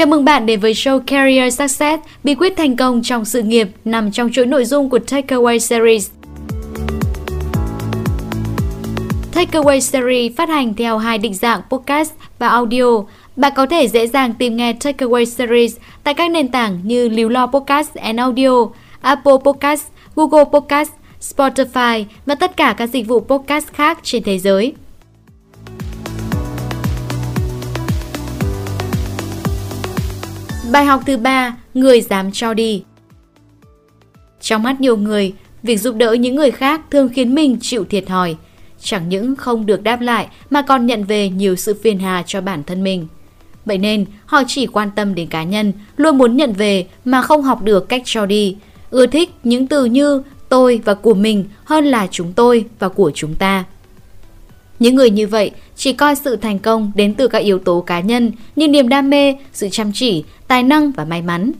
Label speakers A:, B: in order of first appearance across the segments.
A: Chào mừng bạn đến với show Career Success, bí quyết thành công trong sự nghiệp nằm trong chuỗi nội dung của Takeaway Series. Takeaway Series phát hành theo hai định dạng podcast và audio. Bạn có thể dễ dàng tìm nghe Takeaway Series tại các nền tảng như Liều Lo Podcast and Audio, Apple Podcast, Google Podcast, Spotify và tất cả các dịch vụ podcast khác trên thế giới. Bài học thứ ba, người dám cho đi. Trong mắt nhiều người, việc giúp đỡ những người khác thường khiến mình chịu thiệt thòi. Chẳng những không được đáp lại mà còn nhận về nhiều sự phiền hà cho bản thân mình. Vậy nên, họ chỉ quan tâm đến cá nhân, luôn muốn nhận về mà không học được cách cho đi. Ưa thích những từ như tôi và của mình hơn là chúng tôi và của chúng ta. Những người như vậy chỉ coi sự thành công đến từ các yếu tố cá nhân như niềm đam mê, sự chăm chỉ, tài năng và may mắn.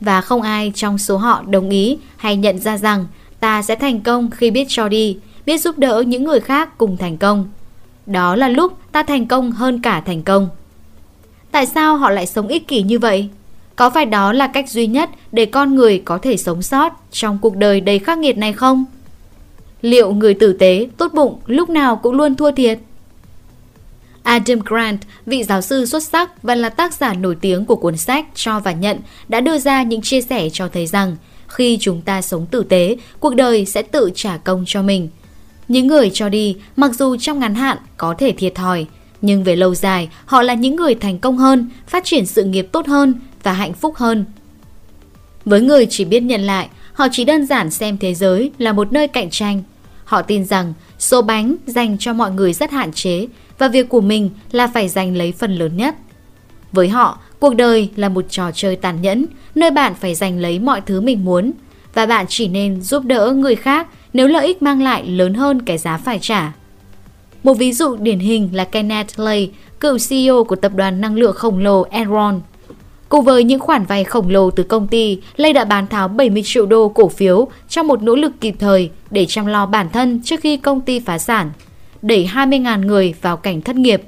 A: Và không ai trong số họ đồng ý hay nhận ra rằng ta sẽ thành công khi biết cho đi, biết giúp đỡ những người khác cùng thành công. Đó là lúc ta thành công hơn cả thành công. Tại sao họ lại sống ích kỷ như vậy? Có phải đó là cách duy nhất để con người có thể sống sót trong cuộc đời đầy khắc nghiệt này không? Liệu người tử tế, tốt bụng lúc nào cũng luôn thua thiệt? Adam Grant, vị giáo sư xuất sắc và là tác giả nổi tiếng của cuốn sách Cho và Nhận, đã đưa ra những chia sẻ cho thấy rằng khi chúng ta sống tử tế, cuộc đời sẽ tự trả công cho mình. Những người cho đi, mặc dù trong ngắn hạn có thể thiệt thòi, nhưng về lâu dài, họ là những người thành công hơn, phát triển sự nghiệp tốt hơn và hạnh phúc hơn. Với người chỉ biết nhận lại, họ chỉ đơn giản xem thế giới là một nơi cạnh tranh. Họ tin rằng số bánh dành cho mọi người rất hạn chế và việc của mình là phải giành lấy phần lớn nhất. Với họ, cuộc đời là một trò chơi tàn nhẫn, nơi bạn phải giành lấy mọi thứ mình muốn và bạn chỉ nên giúp đỡ người khác nếu lợi ích mang lại lớn hơn cái giá phải trả. Một ví dụ điển hình là Kenneth Lay, cựu CEO của tập đoàn năng lượng khổng lồ Enron. Cùng với những khoản vay khổng lồ từ công ty, Lê đã bán tháo 70 triệu đô cổ phiếu trong một nỗ lực kịp thời để chăm lo bản thân trước khi công ty phá sản đẩy 20.000 người vào cảnh thất nghiệp.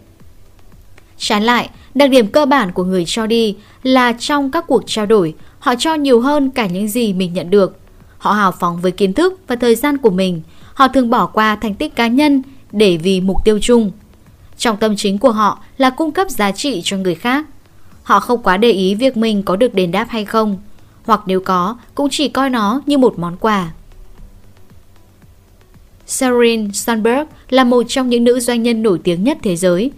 A: Trái lại, đặc điểm cơ bản của người cho đi là trong các cuộc trao đổi, họ cho nhiều hơn cả những gì mình nhận được. Họ hào phóng với kiến thức và thời gian của mình, họ thường bỏ qua thành tích cá nhân để vì mục tiêu chung. Trong tâm chính của họ là cung cấp giá trị cho người khác. Họ không quá để ý việc mình có được đền đáp hay không, hoặc nếu có, cũng chỉ coi nó như một món quà. Sheryl Sandberg là một trong những nữ doanh nhân nổi tiếng nhất thế giới.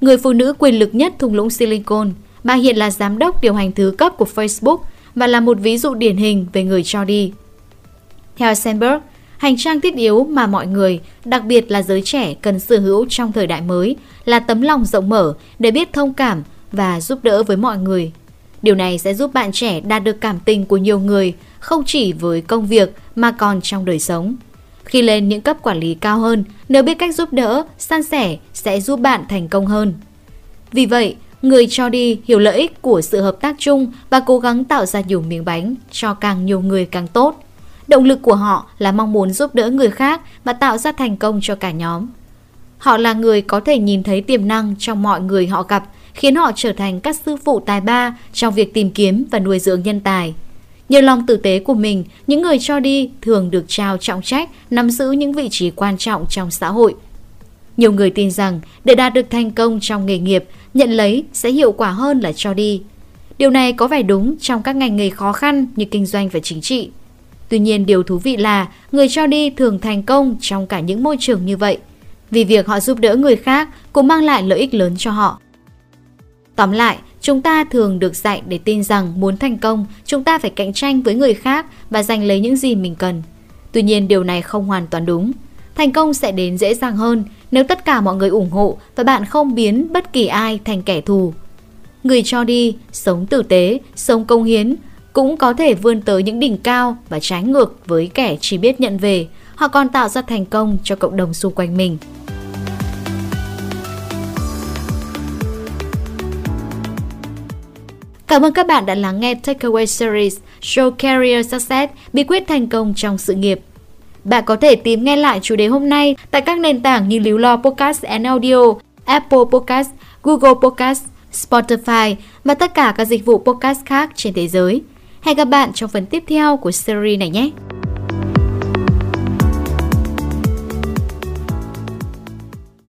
A: Người phụ nữ quyền lực nhất thung lũng Silicon, bà hiện là giám đốc điều hành thứ cấp của Facebook và là một ví dụ điển hình về người cho đi. Theo Sandberg, hành trang thiết yếu mà mọi người, đặc biệt là giới trẻ cần sở hữu trong thời đại mới là tấm lòng rộng mở để biết thông cảm và giúp đỡ với mọi người. Điều này sẽ giúp bạn trẻ đạt được cảm tình của nhiều người, không chỉ với công việc mà còn trong đời sống. Khi lên những cấp quản lý cao hơn, nếu biết cách giúp đỡ, san sẻ sẽ giúp bạn thành công hơn. Vì vậy, người cho đi hiểu lợi ích của sự hợp tác chung và cố gắng tạo ra nhiều miếng bánh cho càng nhiều người càng tốt. Động lực của họ là mong muốn giúp đỡ người khác và tạo ra thành công cho cả nhóm. Họ là người có thể nhìn thấy tiềm năng trong mọi người họ gặp, khiến họ trở thành các sư phụ tài ba trong việc tìm kiếm và nuôi dưỡng nhân tài. Nhờ lòng tử tế của mình, những người cho đi thường được trao trọng trách nắm giữ những vị trí quan trọng trong xã hội. Nhiều người tin rằng để đạt được thành công trong nghề nghiệp, nhận lấy sẽ hiệu quả hơn là cho đi. Điều này có vẻ đúng trong các ngành nghề khó khăn như kinh doanh và chính trị. Tuy nhiên điều thú vị là người cho đi thường thành công trong cả những môi trường như vậy. Vì việc họ giúp đỡ người khác cũng mang lại lợi ích lớn cho họ. Tóm lại, Chúng ta thường được dạy để tin rằng muốn thành công, chúng ta phải cạnh tranh với người khác và giành lấy những gì mình cần. Tuy nhiên điều này không hoàn toàn đúng. Thành công sẽ đến dễ dàng hơn nếu tất cả mọi người ủng hộ và bạn không biến bất kỳ ai thành kẻ thù. Người cho đi, sống tử tế, sống công hiến cũng có thể vươn tới những đỉnh cao và trái ngược với kẻ chỉ biết nhận về. Họ còn tạo ra thành công cho cộng đồng xung quanh mình. Cảm ơn các bạn đã lắng nghe Takeaway Series Show Career Success bí quyết thành công trong sự nghiệp. Bạn có thể tìm nghe lại chủ đề hôm nay tại các nền tảng như Líu Lo Podcast and Audio, Apple Podcast, Google Podcast, Spotify và tất cả các dịch vụ podcast khác trên thế giới. Hẹn gặp bạn trong phần tiếp theo của series này nhé!